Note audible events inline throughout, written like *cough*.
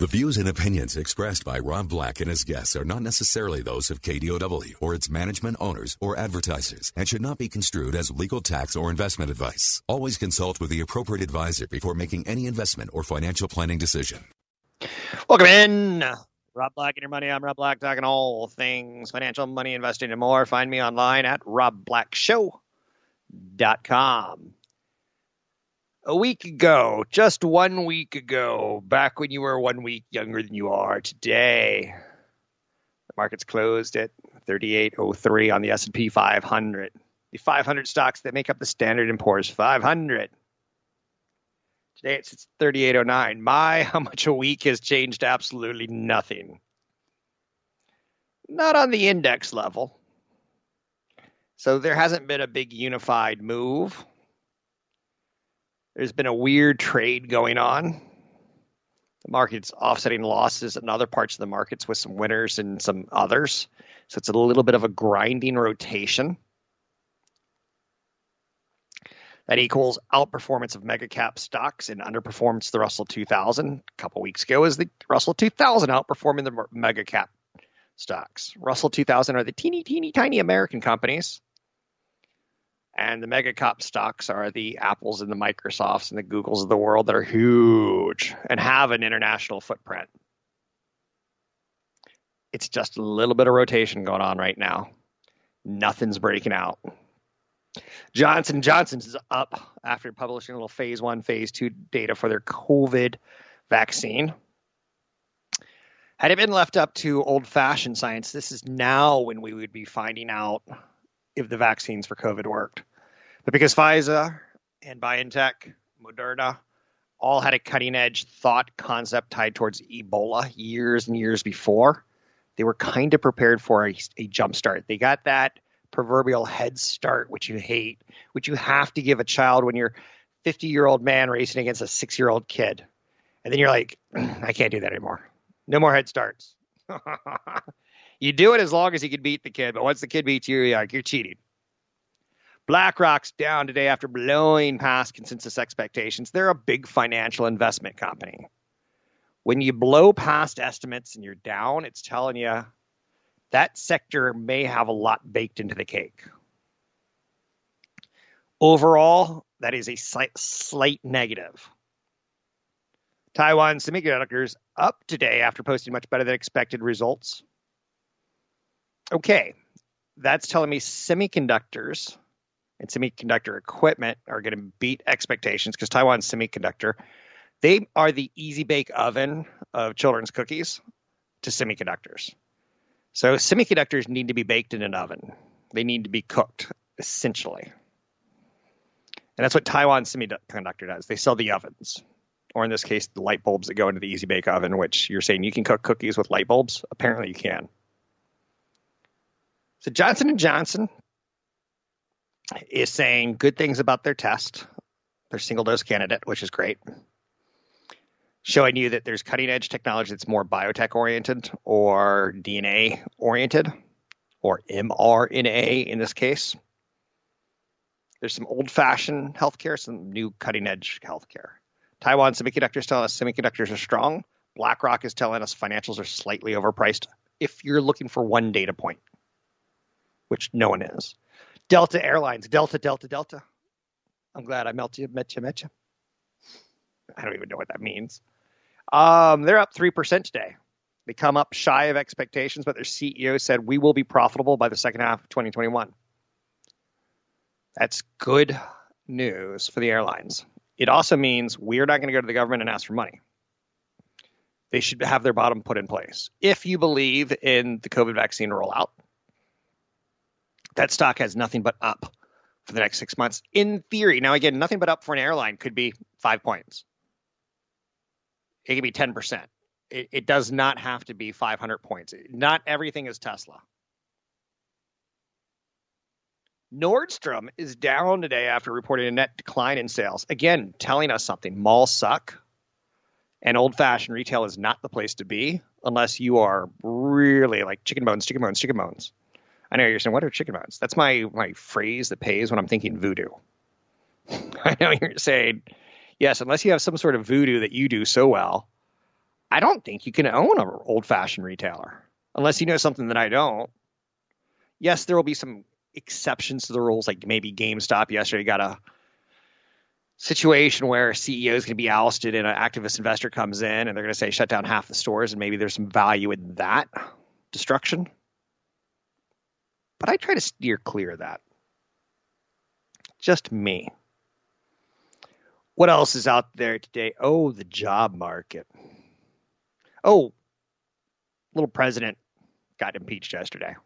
The views and opinions expressed by Rob Black and his guests are not necessarily those of KDOW or its management owners or advertisers and should not be construed as legal tax or investment advice. Always consult with the appropriate advisor before making any investment or financial planning decision. Welcome in. Rob Black and your money. I'm Rob Black talking all things financial, money, investing, and more. Find me online at robblackshow.com a week ago, just one week ago, back when you were one week younger than you are today, the market's closed at 3803 on the S&P 500. The 500 stocks that make up the Standard & Poor's 500. Today it's 3809. My, *laughs* how much a week has changed absolutely nothing. Not on the index level. So there hasn't been a big unified move there's been a weird trade going on. The market's offsetting losses in other parts of the markets with some winners and some others. So it's a little bit of a grinding rotation. That equals outperformance of mega cap stocks and underperformance of the Russell 2000. A couple weeks ago, is the Russell 2000 outperforming the mega cap stocks. Russell 2000 are the teeny, teeny, tiny American companies and the mega cap stocks are the Apples and the Microsofts and the Googles of the world that are huge and have an international footprint. It's just a little bit of rotation going on right now. Nothing's breaking out. Johnson Johnson's is up after publishing a little phase one, phase two data for their COVID vaccine. Had it been left up to old fashioned science, this is now when we would be finding out if the vaccines for COVID worked. But because Pfizer and BioNTech, Moderna, all had a cutting edge thought concept tied towards Ebola years and years before, they were kind of prepared for a, a jump start. They got that proverbial head start, which you hate, which you have to give a child when you're 50 year old man racing against a six year old kid. And then you're like, *clears throat* I can't do that anymore. No more head starts. *laughs* you do it as long as you can beat the kid, but once the kid beats you, you're like, you're cheating. BlackRock's down today after blowing past consensus expectations. They're a big financial investment company. When you blow past estimates and you're down, it's telling you that sector may have a lot baked into the cake. Overall, that is a slight, slight negative. Taiwan Semiconductors up today after posting much better than expected results. Okay, that's telling me semiconductors and semiconductor equipment are going to beat expectations because Taiwan Semiconductor, they are the easy bake oven of children's cookies to semiconductors. So semiconductors need to be baked in an oven. They need to be cooked, essentially. And that's what Taiwan Semiconductor does. They sell the ovens, or in this case, the light bulbs that go into the easy bake oven, which you're saying you can cook cookies with light bulbs. Apparently, you can. So Johnson and Johnson is saying good things about their test, their single dose candidate, which is great. Showing you that there's cutting edge technology that's more biotech oriented or DNA oriented or mRNA in this case. There's some old fashioned healthcare, some new cutting edge healthcare. Taiwan Semiconductors tell us semiconductors are strong. BlackRock is telling us financials are slightly overpriced if you're looking for one data point, which no one is. Delta Airlines, Delta, Delta, Delta. I'm glad I met you, met you, met you. I don't even know what that means. Um, they're up 3% today. They come up shy of expectations, but their CEO said we will be profitable by the second half of 2021. That's good news for the airlines. It also means we're not going to go to the government and ask for money. They should have their bottom put in place. If you believe in the COVID vaccine rollout, that stock has nothing but up for the next six months. In theory, now again, nothing but up for an airline could be five points. It could be 10%. It, it does not have to be 500 points. Not everything is Tesla. Nordstrom is down today after reporting a net decline in sales. Again, telling us something. Malls suck, and old fashioned retail is not the place to be unless you are really like chicken bones, chicken bones, chicken bones. I know you're saying, what are chicken bones? That's my, my phrase that pays when I'm thinking voodoo. *laughs* I know you're saying, yes, unless you have some sort of voodoo that you do so well, I don't think you can own an old fashioned retailer unless you know something that I don't. Yes, there will be some exceptions to the rules, like maybe GameStop yesterday got a situation where a CEO is going to be ousted and an activist investor comes in and they're going to say shut down half the stores, and maybe there's some value in that destruction. But I try to steer clear of that. Just me. What else is out there today? Oh, the job market. Oh, little president got impeached yesterday.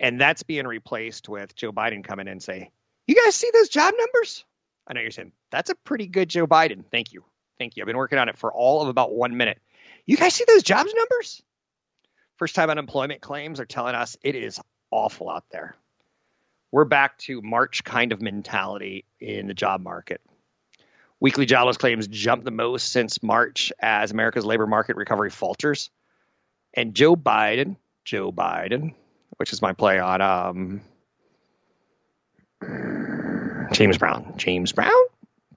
And that's being replaced with Joe Biden coming in and say, You guys see those job numbers? I know you're saying, That's a pretty good Joe Biden. Thank you. Thank you. I've been working on it for all of about one minute. You guys see those jobs numbers? First time unemployment claims are telling us it is awful out there. We're back to March kind of mentality in the job market. Weekly jobless claims jumped the most since March as America's labor market recovery falters. And Joe Biden, Joe Biden, which is my play on um, James Brown, James Brown,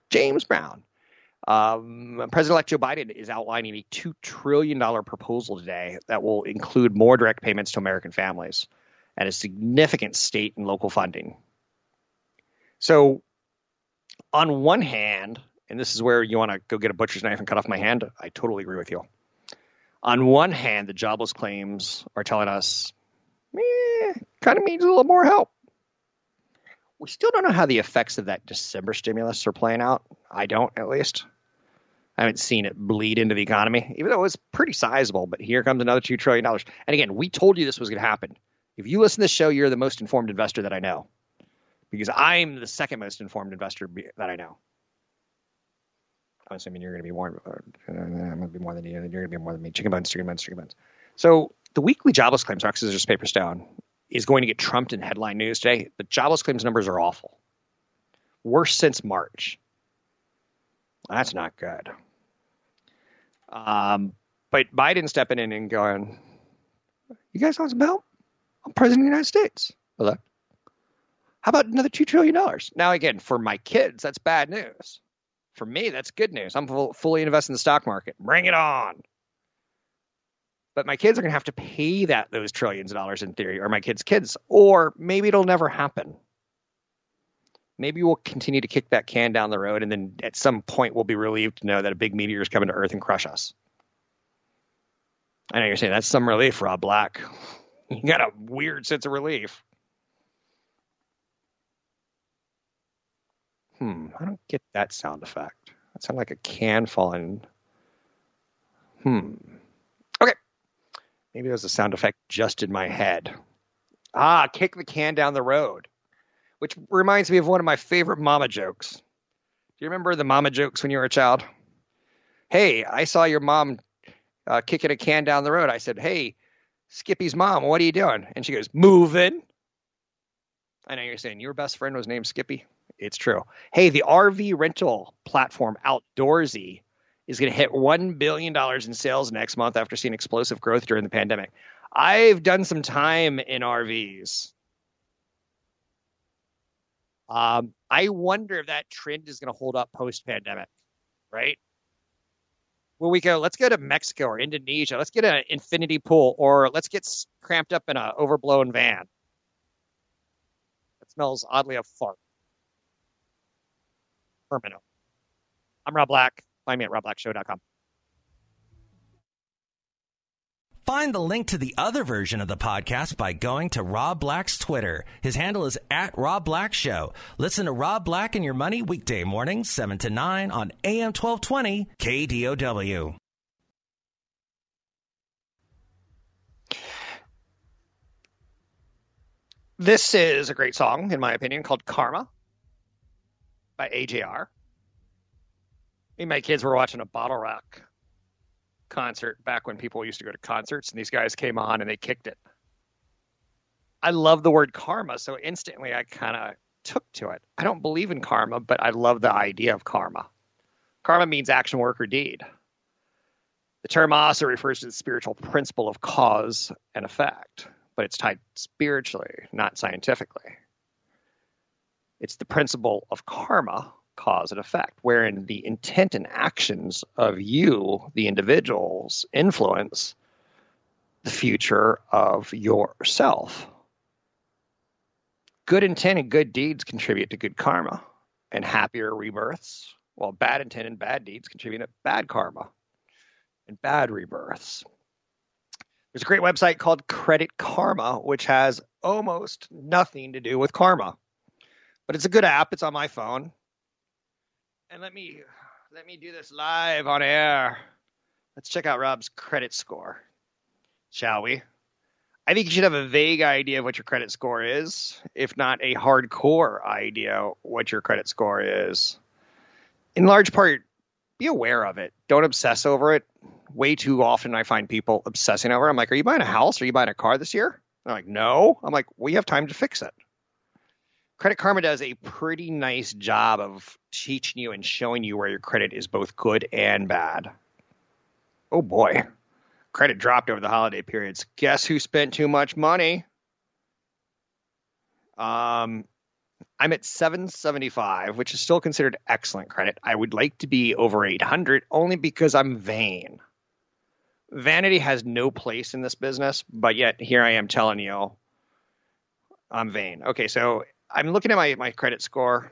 James Brown. Um, President-elect Joe Biden is outlining a two trillion dollar proposal today that will include more direct payments to American families and a significant state and local funding. So, on one hand, and this is where you want to go get a butcher's knife and cut off my hand, I totally agree with you. On one hand, the jobless claims are telling us, eh, kind of needs a little more help. We still don't know how the effects of that December stimulus are playing out. I don't, at least. I haven't seen it bleed into the economy, even though it was pretty sizable. But here comes another $2 trillion. And again, we told you this was going to happen. If you listen to this show, you're the most informed investor that I know because I'm the second most informed investor that I know. I'm assuming you're going to be more. Uh, I'm going to be more than you. You're going to be more than me. Chicken bones, chicken bones, chicken bones. So the weekly jobless claims, Rock Scissors Paper Stone, is going to get trumped in headline news today. The jobless claims numbers are awful. Worse since March. That's not good. Um, but Biden stepping in and going, "You guys want some help? I'm president of the United States." Hello. How about another two trillion dollars? Now, again, for my kids, that's bad news. For me, that's good news. I'm full, fully invested in the stock market. Bring it on. But my kids are going to have to pay that those trillions of dollars in theory, or my kids' kids, or maybe it'll never happen. Maybe we'll continue to kick that can down the road, and then at some point we'll be relieved to know that a big meteor is coming to Earth and crush us. I know you're saying that's some relief, Rob Black. You got a weird sense of relief. Hmm, I don't get that sound effect. That sounds like a can falling. Hmm. Okay. Maybe was a sound effect just in my head. Ah, kick the can down the road. Which reminds me of one of my favorite mama jokes. Do you remember the mama jokes when you were a child? Hey, I saw your mom uh, kicking a can down the road. I said, Hey, Skippy's mom, what are you doing? And she goes, Moving. I know you're saying your best friend was named Skippy. It's true. Hey, the RV rental platform Outdoorsy is going to hit $1 billion in sales next month after seeing explosive growth during the pandemic. I've done some time in RVs. Um, I wonder if that trend is going to hold up post pandemic, right? Where we go, let's go to Mexico or Indonesia. Let's get an infinity pool, or let's get cramped up in an overblown van. That smells oddly of fart. Permanent. I'm Rob Black. Find me at robblackshow.com. Find the link to the other version of the podcast by going to Rob Black's Twitter. His handle is at Rob Black Show. Listen to Rob Black and Your Money weekday mornings, 7 to 9 on AM 1220 KDOW. This is a great song, in my opinion, called Karma by AJR. Me and my kids were watching a BottleRock concert back when people used to go to concerts, and these guys came on and they kicked it. I love the word karma, so instantly I kind of took to it. I don't believe in karma, but I love the idea of karma. Karma means action, work, or deed. The term also refers to the spiritual principle of cause and effect, but it's tied spiritually, not scientifically. It's the principle of karma, cause and effect, wherein the intent and actions of you, the individuals, influence the future of yourself. Good intent and good deeds contribute to good karma and happier rebirths, while bad intent and bad deeds contribute to bad karma and bad rebirths. There's a great website called Credit Karma, which has almost nothing to do with karma, but it's a good app. It's on my phone, and let me let me do this live on air. Let's check out Rob's credit score, shall we? I think you should have a vague idea of what your credit score is, if not a hardcore idea what your credit score is. In large part, be aware of it. Don't obsess over it. Way too often I find people obsessing over it. I'm like, are you buying a house? Are you buying a car this year? They're like, no. I'm like, we have time to fix it. Credit Karma does a pretty nice job of teaching you and showing you where your credit is both good and bad. Oh boy, credit dropped over the holiday periods. Guess who spent too much money? Um, I'm at 775, which is still considered excellent credit. I would like to be over 800 only because I'm vain. Vanity has no place in this business, but yet here I am telling you I'm vain. Okay, so I'm looking at my, my credit score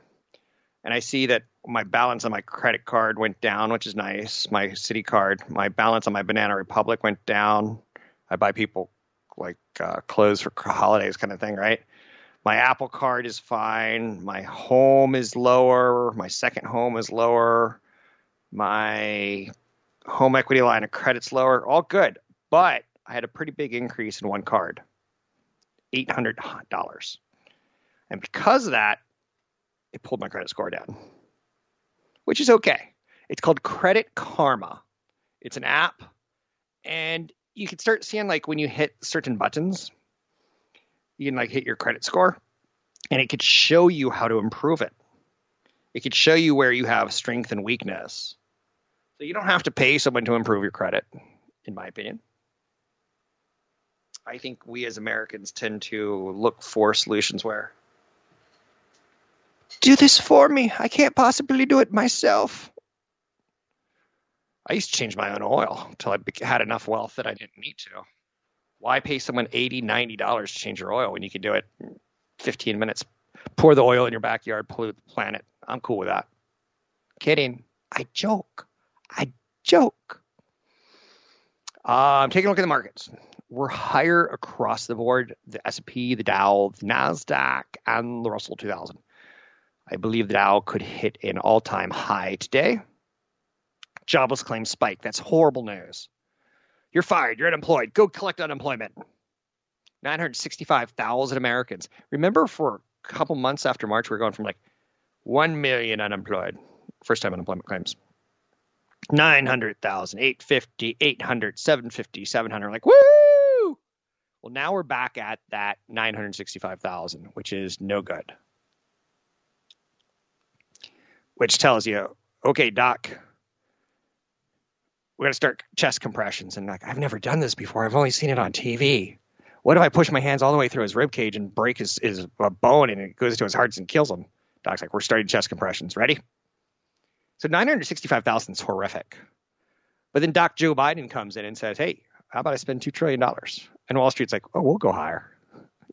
and I see that my balance on my credit card went down, which is nice. My Citi card, my balance on my Banana Republic went down. I buy people like uh, clothes for holidays, kind of thing, right? My Apple card is fine. My home is lower. My second home is lower. My home equity line of credit's lower. All good. But I had a pretty big increase in one card $800. And because of that, it pulled my credit score down, which is okay. It's called Credit Karma. It's an app, and you can start seeing like when you hit certain buttons, you can like hit your credit score, and it could show you how to improve it. It could show you where you have strength and weakness. So you don't have to pay someone to improve your credit, in my opinion. I think we as Americans tend to look for solutions where do this for me. I can't possibly do it myself. I used to change my own oil until I had enough wealth that I didn't need to. Why pay someone $80, $90 to change your oil when you can do it in 15 minutes? Pour the oil in your backyard, pollute the planet. I'm cool with that. Kidding. I joke. I joke. I'm taking a look at the markets. We're higher across the board: the S&P, the Dow, the Nasdaq, and the Russell 2000. I believe the Dow could hit an all-time high today. Jobless claims spike. That's horrible news. You're fired. You're unemployed. Go collect unemployment. 965,000 Americans. Remember, for a couple months after March, we are going from like 1 million unemployed, first time unemployment claims. 900,000, 850, 800, 750, 700. Like, woo! Well, now we're back at that 965,000, which is no good. Which tells you, okay, doc, we're going to start chest compressions. And like, I've never done this before. I've only seen it on TV. What if I push my hands all the way through his rib cage and break his, his bone and it goes into his heart and kills him? Doc's like, we're starting chest compressions. Ready? So 965,000 is horrific. But then Doc Joe Biden comes in and says, hey, how about I spend $2 trillion? And Wall Street's like, oh, we'll go higher.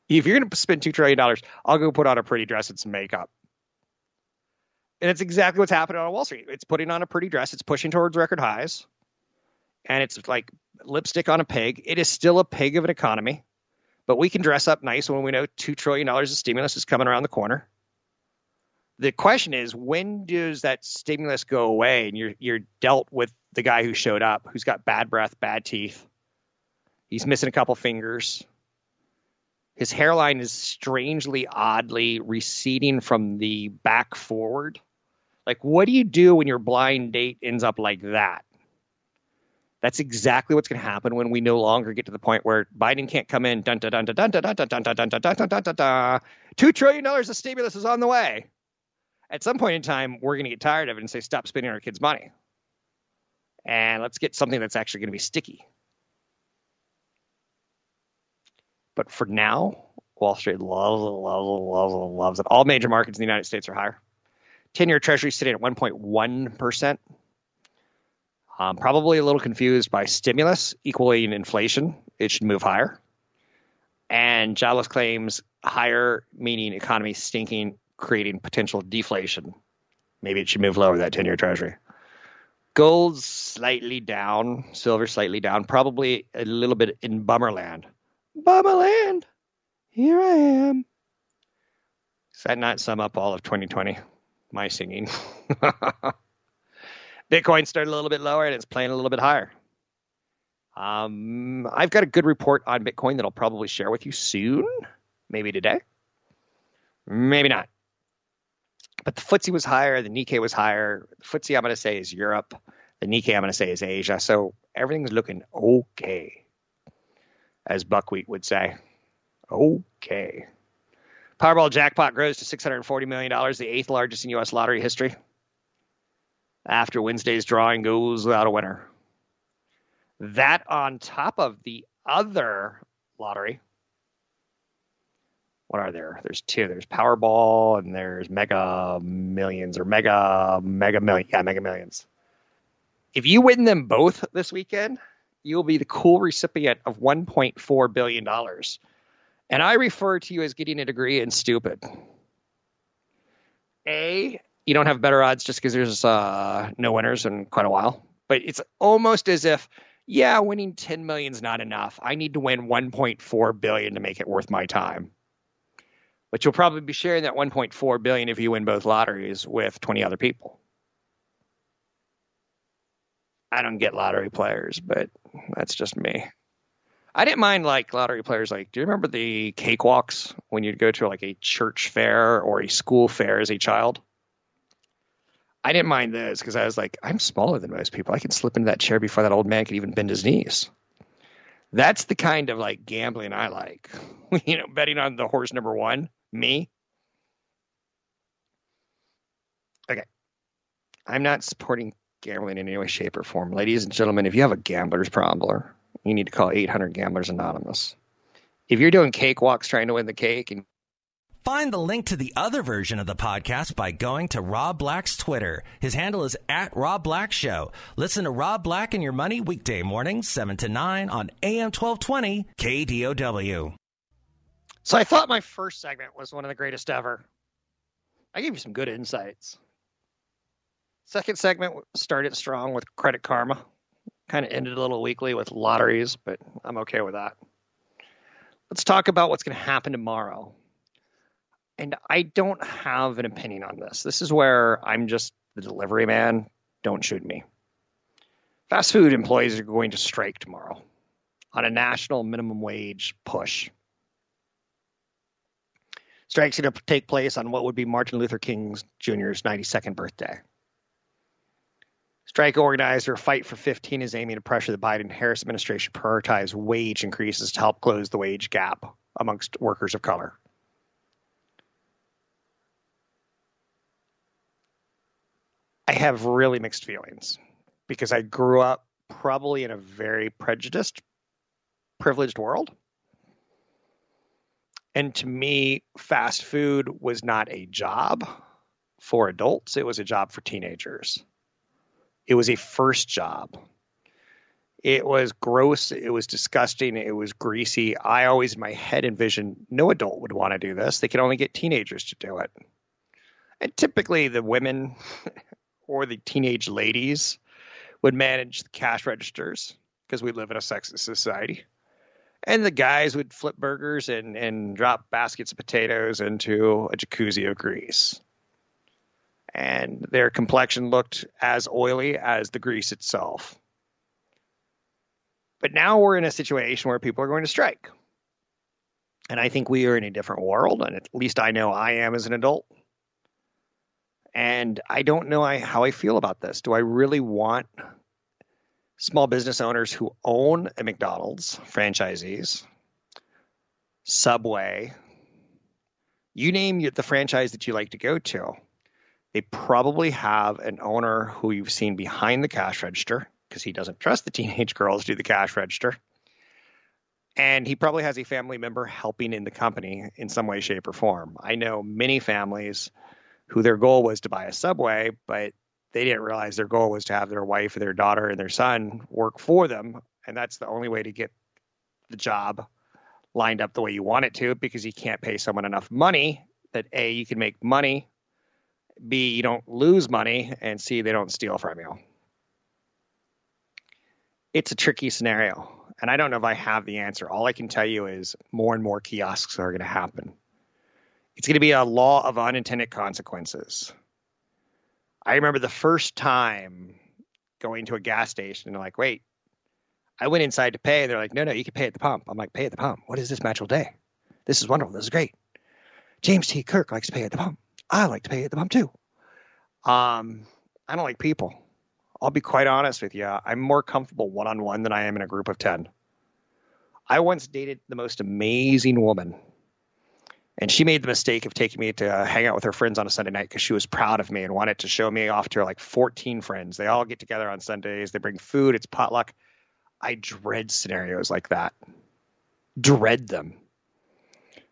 If you're going to spend $2 trillion, I'll go put on a pretty dress and some makeup. And it's exactly what's happening on Wall Street. It's putting on a pretty dress. It's pushing towards record highs. And it's like lipstick on a pig. It is still a pig of an economy. But we can dress up nice when we know $2 trillion of stimulus is coming around the corner the question is when does that stimulus go away and you're you're dealt with the guy who showed up who's got bad breath bad teeth he's missing a couple fingers his hairline is strangely oddly receding from the back forward like what do you do when your blind date ends up like that That's exactly what's going to happen when we no longer get to the point where Biden can't come in. Dun dun dun dun dun dun dun. Two trillion dollars of stimulus is on the way. At some point in time, we're going to get tired of it and say, stop spending our kids' money, and let's get something that's actually going to be sticky. But for now, Wall Street loves loves loves loves it. All major markets in the United States are higher. 10 year Treasury sitting at 1.1%. Um, probably a little confused by stimulus equaling inflation. It should move higher. And jobless claims higher, meaning economy stinking, creating potential deflation. Maybe it should move lower, that 10 year Treasury. Gold's slightly down, silver slightly down, probably a little bit in bummerland. Bummerland, here I am. Does that not sum up all of 2020? My singing. *laughs* Bitcoin started a little bit lower and it's playing a little bit higher. Um, I've got a good report on Bitcoin that I'll probably share with you soon, maybe today, maybe not. But the FTSE was higher, the Nikkei was higher. The FTSE I'm going to say is Europe. The Nikkei I'm going to say is Asia. So everything's looking okay, as Buckwheat would say. Okay. Powerball jackpot grows to $640 million, the eighth largest in U.S. lottery history. After Wednesday's drawing goes without a winner. That on top of the other lottery. What are there? There's two. There's Powerball and there's Mega Millions or Mega Mega Million. Yeah, Mega Millions. If you win them both this weekend, you'll be the cool recipient of 1.4 billion dollars and I refer to you as getting a degree in stupid. A, you don't have better odds just because there's uh, no winners in quite a while. But it's almost as if, yeah, winning 10 million is not enough. I need to win 1.4 billion to make it worth my time. But you'll probably be sharing that 1.4 billion if you win both lotteries with 20 other people. I don't get lottery players, but that's just me. I didn't mind like lottery players. Like, do you remember the cakewalks when you'd go to like a church fair or a school fair as a child? I didn't mind those because I was like, I'm smaller than most people. I can slip into that chair before that old man could even bend his knees. That's the kind of like gambling I like. *laughs* you know, betting on the horse number one, me. Okay. I'm not supporting gambling in any way, shape, or form. Ladies and gentlemen, if you have a gambler's problem, you need to call 800 Gamblers Anonymous. If you're doing cakewalks trying to win the cake and Find the link to the other version of the podcast by going to Rob Black's Twitter. His handle is at Rob Black Show. Listen to Rob Black and Your Money weekday mornings, 7 to 9 on AM 1220 KDOW. So I thought my first segment was one of the greatest ever. I gave you some good insights. Second segment started strong with Credit Karma kind of ended a little weakly with lotteries, but I'm okay with that. Let's talk about what's going to happen tomorrow. And I don't have an opinion on this. This is where I'm just the delivery man. Don't shoot me. Fast food employees are going to strike tomorrow on a national minimum wage push. Strike's are going to take place on what would be Martin Luther King Jr.'s 92nd birthday. Strike organizer Fight for 15 is aiming to pressure the Biden Harris administration to prioritize wage increases to help close the wage gap amongst workers of color. I have really mixed feelings because I grew up probably in a very prejudiced, privileged world. And to me, fast food was not a job for adults, it was a job for teenagers. It was a first job. It was gross. It was disgusting. It was greasy. I always, in my head, envisioned no adult would want to do this. They could only get teenagers to do it. And typically, the women *laughs* or the teenage ladies would manage the cash registers because we live in a sexist society. And the guys would flip burgers and, and drop baskets of potatoes into a jacuzzi of grease and their complexion looked as oily as the grease itself. But now we're in a situation where people are going to strike. And I think we are in a different world, and at least I know I am as an adult. And I don't know how I feel about this. Do I really want small business owners who own a McDonald's, franchisees, Subway, you name the franchise that you like to go to, they probably have an owner who you've seen behind the cash register because he doesn't trust the teenage girls to do the cash register. And he probably has a family member helping in the company in some way, shape, or form. I know many families who their goal was to buy a Subway, but they didn't realize their goal was to have their wife, or their daughter, and their son work for them. And that's the only way to get the job lined up the way you want it to because you can't pay someone enough money that A, you can make money, B, you don't lose money, and C, they don't steal from you. It's a tricky scenario. And I don't know if I have the answer. All I can tell you is more and more kiosks are going to happen. It's going to be a law of unintended consequences. I remember the first time going to a gas station and like, wait, I went inside to pay. And They're like, no, no, you can pay at the pump. I'm like, pay at the pump. What is this magical day? This is wonderful. This is great. James T. Kirk likes to pay at the pump. I like to pay at the pump too. Um, I don't like people. I'll be quite honest with you. I'm more comfortable one on one than I am in a group of 10. I once dated the most amazing woman, and she made the mistake of taking me to hang out with her friends on a Sunday night because she was proud of me and wanted to show me off to her like 14 friends. They all get together on Sundays, they bring food, it's potluck. I dread scenarios like that. Dread them.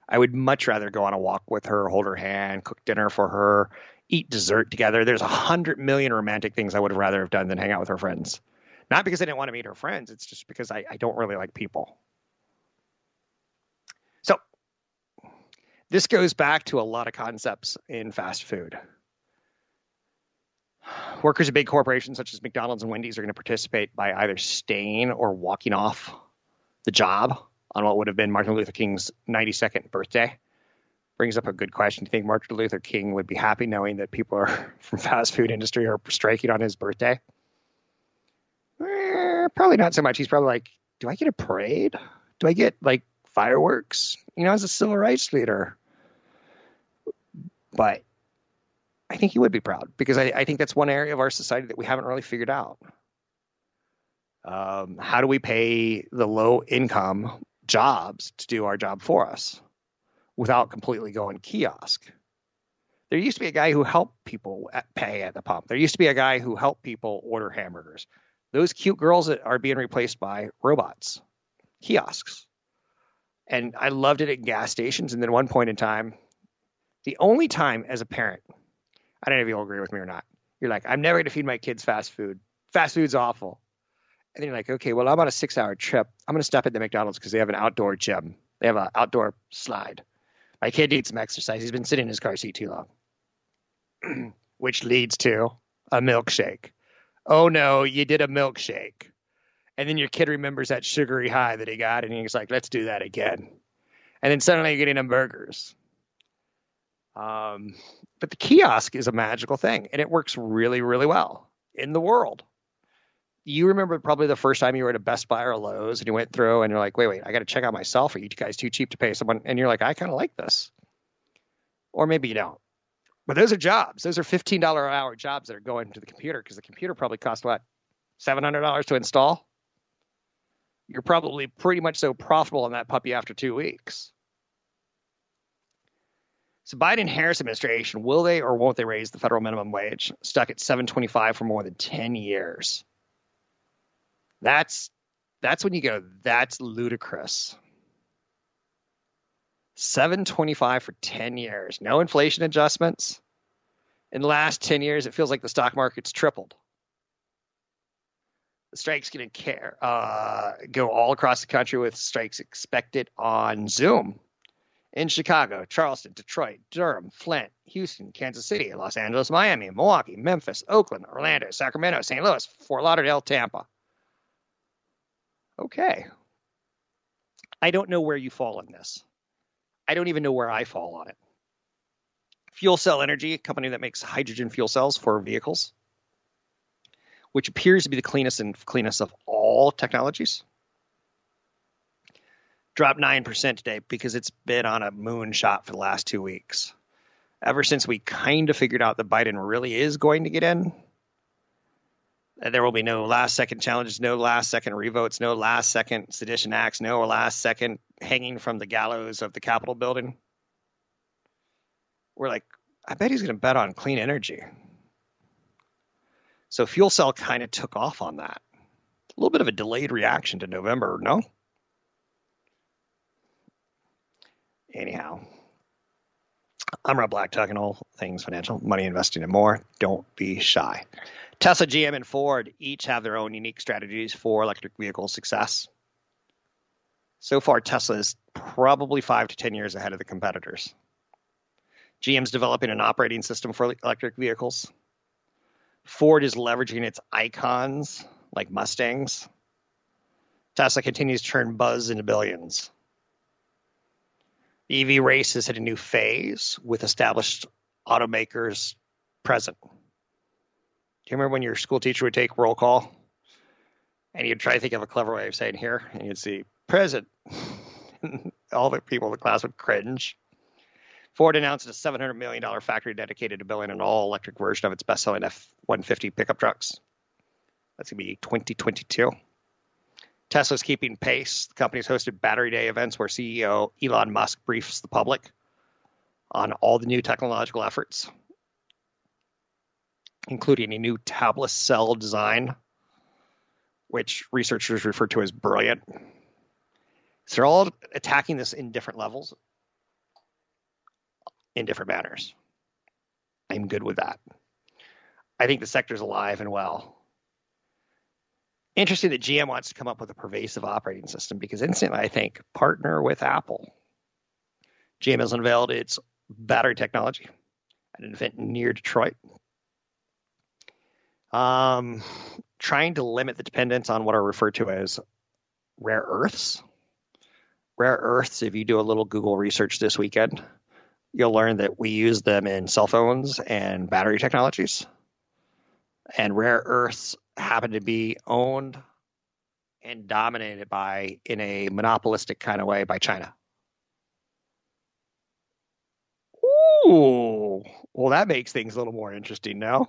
I would much rather go on a walk with her, hold her hand, cook dinner for her, eat dessert together. There's a hundred million romantic things I would have rather have done than hang out with her friends. Not because I didn't want to meet her friends, it's just because I, I don't really like people. So this goes back to a lot of concepts in fast food. Workers at big corporations such as McDonald's and Wendy's are going to participate by either staying or walking off the job on what would have been Martin Luther King's 92nd birthday. Brings up a good question. Do you think Martin Luther King would be happy knowing that people are *laughs* from fast food industry are striking on his birthday? Eh, probably not so much. He's probably like, do I get a parade? Do I get like fireworks? You know, as a civil rights leader. But I think he would be proud because I, I think that's one area of our society that we haven't really figured out. Um, how do we pay the low income jobs to do our job for us without completely going kiosk? There used to be a guy who helped people at pay at the pump. There used to be a guy who helped people order hamburgers. Those cute girls that are being replaced by robots, kiosks. And I loved it at gas stations. And then one point in time, the only time as a parent I don't know if you'll agree with me or not. You're like, I'm never going to feed my kids fast food. Fast food's awful. And then you're like, okay, well, I'm on a six hour trip. I'm going to stop at the McDonald's because they have an outdoor gym. They have an outdoor slide. My kid needs some exercise. He's been sitting in his car seat too long, *clears throat* which leads to a milkshake. Oh no, you did a milkshake. And then your kid remembers that sugary high that he got, and he's like, let's do that again. And then suddenly you're getting him burgers. Um, but the kiosk is a magical thing, and it works really, really well in the world. You remember probably the first time you were at a Best Buy or Lowe's and you went through and you're like, wait, wait, I got to check out myself. Are you guys too cheap to pay someone? And you're like, I kind of like this. Or maybe you don't. But those are jobs. Those are $15 an hour jobs that are going to the computer because the computer probably costs what? $700 to install? You're probably pretty much so profitable on that puppy after two weeks. So Biden Harris administration, will they or won't they raise the federal minimum wage? Stuck at 725 for more than 10 years. That's that's when you go, that's ludicrous. 725 for 10 years. No inflation adjustments. In the last 10 years, it feels like the stock market's tripled. The strike's going to care, uh, go all across the country with strikes expected on Zoom in Chicago, Charleston, Detroit, Durham, Flint, Houston, Kansas City, Los Angeles, Miami, Milwaukee, Memphis, Oakland, Orlando, Sacramento, St. Louis, Fort Lauderdale, Tampa. Okay. I don't know where you fall on this. I don't even know where I fall on it. FuelCell Energy, a company that makes hydrogen fuel cells for vehicles, which appears to be the cleanest and cleanest of all technologies dropped 9% today because it's been on a moonshot for the last two weeks. Ever since we kind of figured out that Biden really is going to get in, there will be no last second challenges, no last second revotes, no last second sedition acts, no last second hanging from the gallows of the Capitol building. We're like, I bet he's going to bet on clean energy. So fuel cell kind of took off on that. A little bit of a delayed reaction to November, no? Anyhow, I'm Rob Black, talking all things financial, money investing, and more. Don't be shy. Tesla, GM, and Ford each have their own unique strategies for electric vehicle success. So far, Tesla is probably five to 10 years ahead of the competitors. GM's developing an operating system for electric vehicles. Ford is leveraging its icons like Mustangs. Tesla continues to turn buzz into billions. The EV race has hit a new phase with established automakers present. You remember when your school teacher would take roll call and you'd try to think of a clever way of saying here and you'd see present? *laughs* All the people in the class would cringe. Ford announced a $700 million factory dedicated to building an all electric version of its best selling F 150 pickup trucks. That's going to be 2022. Tesla's keeping pace. The company's hosted Battery Day events where CEO Elon Musk briefs the public on all the new technological efforts, including a new tabless cell design, which researchers refer to as brilliant. So they're all attacking this in different levels, in different manners. I'm good with that. I think the sector's alive and well. Interesting that GM wants to come up with a pervasive operating system because instantly I think partner with Apple. GM has unveiled its battery technology at an event near Detroit. Um, trying to limit the dependence on what are referred to as rare earths. Rare earths, if you do a little Google research this weekend, you'll learn that we use them in cell phones and battery technologies. And rare earths happen to be owned and dominated by, in a monopolistic kind of way, by China. Ooh, well, that makes things a little more interesting now.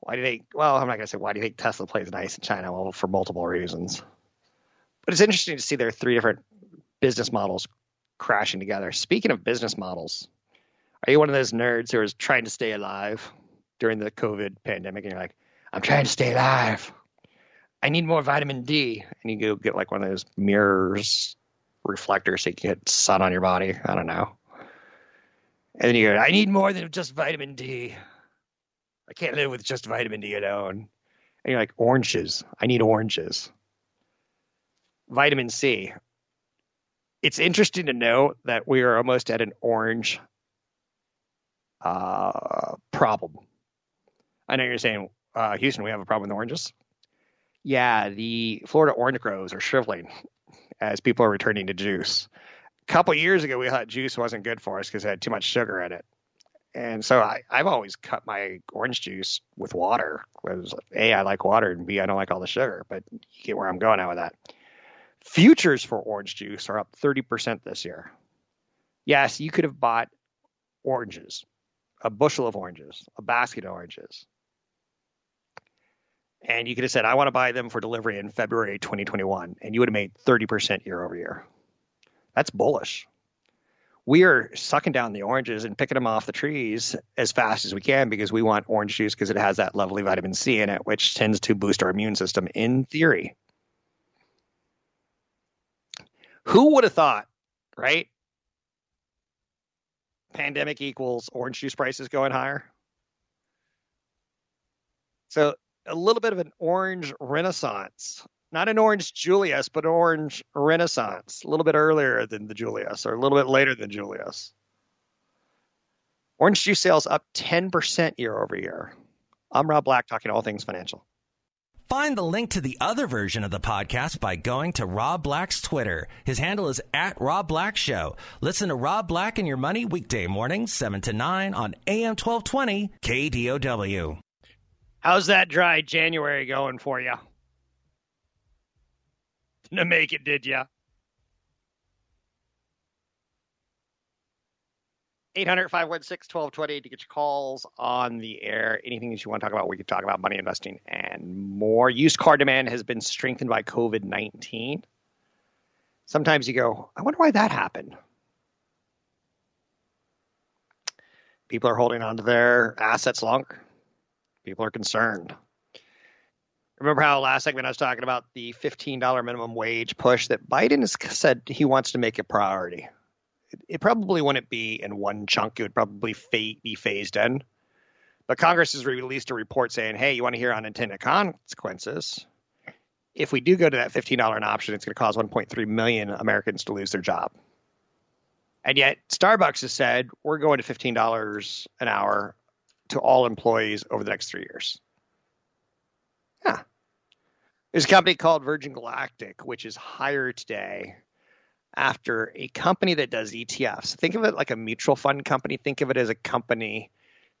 Why do they? Well, I'm not going to say why do you think Tesla plays nice in China? Well, for multiple reasons. But it's interesting to see there are three different business models crashing together. Speaking of business models, are you one of those nerds who is trying to stay alive during the COVID pandemic and you're like, I'm trying to stay alive. I need more vitamin D. And you go get like one of those mirrors, reflectors so you can get sun on your body. I don't know. And then you go, I need more than just vitamin D. I can't live with just vitamin D alone. And you're like, oranges. I need oranges. Vitamin C. It's interesting to note that we are almost at an orange uh, problem. I know you're saying, uh, Houston, we have a problem with oranges. Yeah, the Florida orange groves are shriveling as people are returning to juice. A couple years ago, we thought juice wasn't good for us because it had too much sugar in it. And so I, I've always cut my orange juice with water. Because A, I like water, and B, I don't like all the sugar. But you get where I'm going at with that. Futures for orange juice are up 30% this year. Yes, you could have bought oranges, a bushel of oranges, a basket of oranges, and you could have said, I want to buy them for delivery in February 2021, and you would have made 30% year over year. That's bullish. We are sucking down the oranges and picking them off the trees as fast as we can because we want orange juice because it has that lovely vitamin C in it, which tends to boost our immune system in theory. Who would have thought, right? Pandemic equals orange juice prices going higher. So a little bit of an orange renaissance. Not an orange Julius, but an orange renaissance. A little bit earlier than the Julius, or a little bit later than Julius. Orange juice sales up 10% year over year. I'm Rob Black, talking all things financial. Find the link to the other version of the podcast by going to Rob Black's Twitter. His handle is at Rob Black Show. Listen to Rob Black and Your Money weekday mornings, 7 to 9 on AM 1220 KDOW. How's that dry January going for you? *laughs* Didn't make it, did ya? 800 516 1220 to get your calls on the air. Anything that you want to talk about, we can talk about money investing and more. Used car demand has been strengthened by COVID 19. Sometimes you go, I wonder why that happened. People are holding on to their assets longer. People are concerned. Remember how last segment I was talking about the $15 minimum wage push that Biden has said he wants to make a priority? It, it probably wouldn't be in one chunk. It would probably be phased in. But Congress has released a report saying, hey, you want to hear unintended consequences? If we do go to that $15 an option, it's going to cause 1.3 million Americans to lose their job. And yet, Starbucks has said we're going to $15 an hour to all employees over the next three years. Yeah. There's a company called Virgin Galactic, which is higher today after a company that does ETFs. Think of it like a mutual fund company. Think of it as a company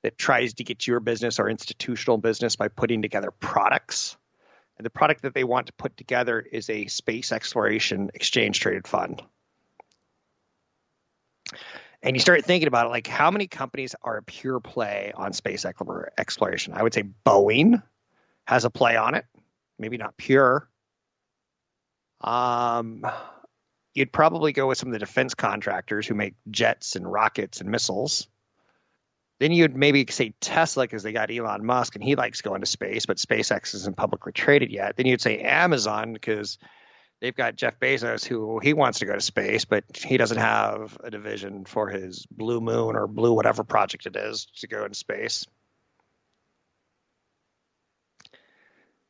that tries to get your business or institutional business by putting together products. And the product that they want to put together is a space exploration exchange traded fund. And you start thinking about it like how many companies are a pure play on space exploration? I would say Boeing has a play on it, maybe not pure. Um, you'd probably go with some of the defense contractors who make jets and rockets and missiles. Then you'd maybe say Tesla because they got Elon Musk and he likes going to space, but SpaceX isn't publicly traded yet. Then you'd say Amazon because they've got Jeff Bezos who he wants to go to space, but he doesn't have a division for his Blue Moon or Blue whatever project it is to go into space.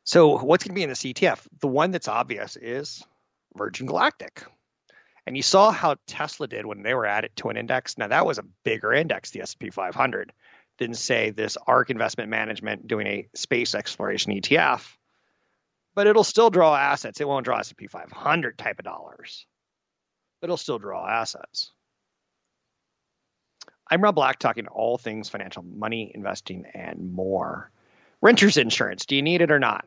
So what's going to be in the ETF? The one that's obvious is Virgin Galactic. And you saw how Tesla did when they were added to an index. Now that was a bigger index, the S&P 500, than say this ARK Investment Management doing a space exploration ETF. But it'll still draw assets. It won't draw S&P 500 type of dollars, but it'll still draw assets. I'm Rob Black, talking all things financial, money, investing, and more. Renter's insurance. Do you need it or not?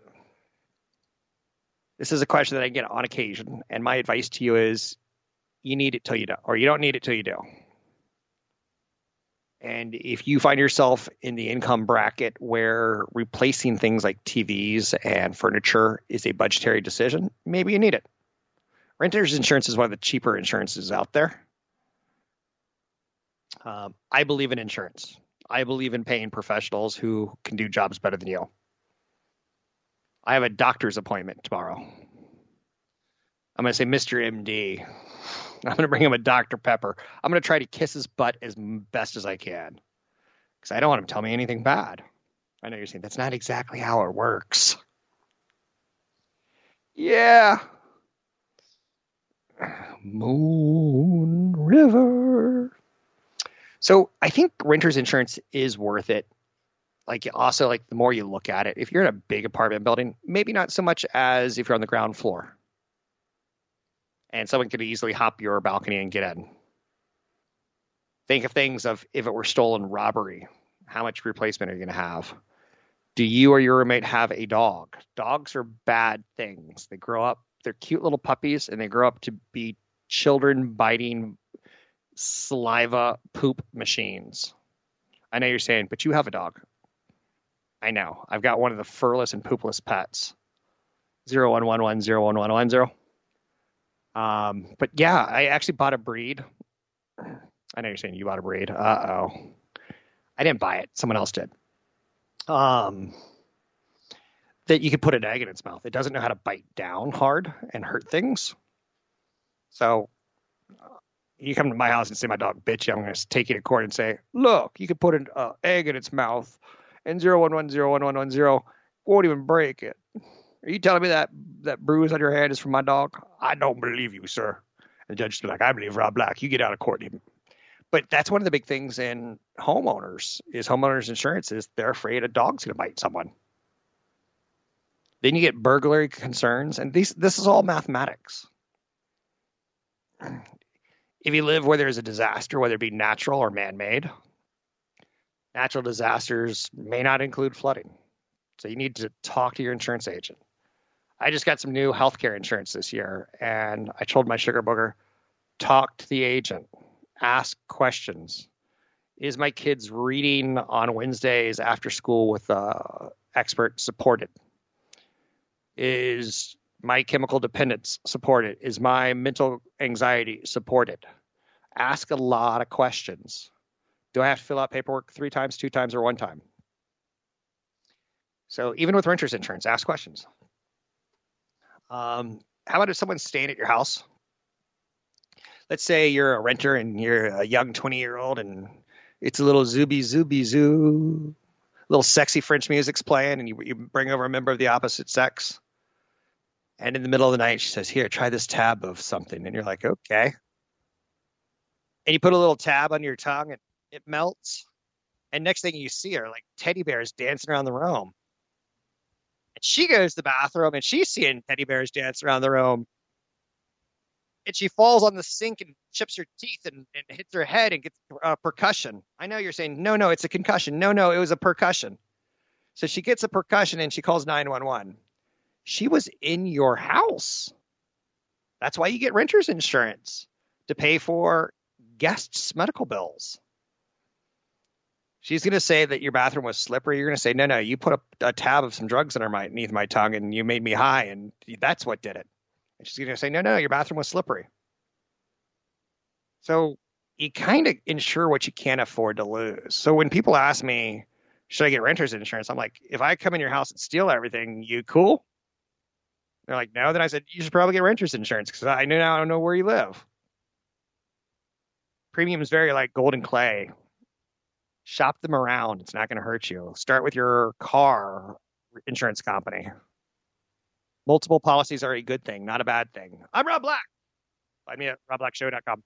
This is a question that I get on occasion, and my advice to you is you need it till you don't, or you don't need it till you do. And if you find yourself in the income bracket where replacing things like TVs and furniture is a budgetary decision, maybe you need it. Renter's insurance is one of the cheaper insurances out there. Um, I believe in insurance. I believe in paying professionals who can do jobs better than you. I have a doctor's appointment tomorrow. I'm going to say, Mr. MD, *laughs* I'm going to bring him a Dr. Pepper. I'm going to try to kiss his butt as best as I can because I don't want him to tell me anything bad. I know you're saying that's not exactly how it works. Yeah. Moon River. So I think renter's insurance is worth it. Like also like the more you look at it, if you're in a big apartment building, maybe not so much as if you're on the ground floor and someone could easily hop your balcony and get in. Think of things of if it were stolen robbery, how much replacement are you going to have? Do you or your roommate have a dog? Dogs are bad things. They grow up, they're cute little puppies, and they grow up to be children biting saliva poop machines. I know you're saying, but you have a dog. I know. I've got one of the furless and poopless pets. Zero one one one zero one one one zero. Um, but yeah, I actually bought a breed. I know you're saying you bought a breed. Uh oh. I didn't buy it. Someone else did. Um, that you could put an egg in its mouth. It doesn't know how to bite down hard and hurt things. So you come to my house and say my dog bit you, I'm going to take you to court and say, look, you could put an uh, egg in its mouth and zero one one zero one one one zero won't even break it. Are you telling me that that bruise on your hand is from my dog? I don't believe you, sir. And the judge like, I believe Rob Black. You get out of court. But that's one of the big things in homeowners is homeowners insurance is they're afraid a dog's going to bite someone. Then you get burglary concerns, and these this is all mathematics. If you live where there's a disaster, whether it be natural or man-made, natural disasters may not include flooding. So you need to talk to your insurance agent. I just got some new healthcare insurance this year, and I told my sugar booger, talk to the agent, ask questions. Is my kids reading on Wednesdays after school with expert supported? Is my chemical dependence supported? Is my mental anxiety supported? Ask a lot of questions. Do I have to fill out paperwork three times, two times, or one time? So even with renter's insurance, ask questions. Um, how about if someone's staying at your house? Let's say you're a renter and you're a young 20 year old and it's a little zooby zooby zoo, little sexy French music's playing, and you, you bring over a member of the opposite sex. And in the middle of the night, she says, Here, try this tab of something. And you're like, Okay. And you put a little tab on your tongue and it melts. And next thing you see are like teddy bears dancing around the room. And she goes to the bathroom and she's seeing teddy bears dance around the room. And she falls on the sink and chips her teeth and, and hits her head and gets uh, percussion. I know you're saying, no, no, it's a concussion. No, no, it was a percussion. So she gets a percussion and she calls 911. She was in your house. That's why you get renter's insurance to pay for guests' medical bills. She's going to say that your bathroom was slippery. You're going to say, no, no, you put a, a tab of some drugs underneath my tongue and you made me high, and that's what did it. And she's going to say, no, no, your bathroom was slippery. So you kind of insure what you can't afford to lose. So when people ask me, should I get renter's insurance? I'm like, if I come in your house and steal everything, you cool? They're like, no. Then I said, you should probably get renter's insurance because I know now I don't know where you live. Premium is very like golden clay shop them around. It's not going to hurt you. Start with your car insurance company. Multiple policies are a good thing, not a bad thing. I'm Rob Black. Find me at robblackshow.com.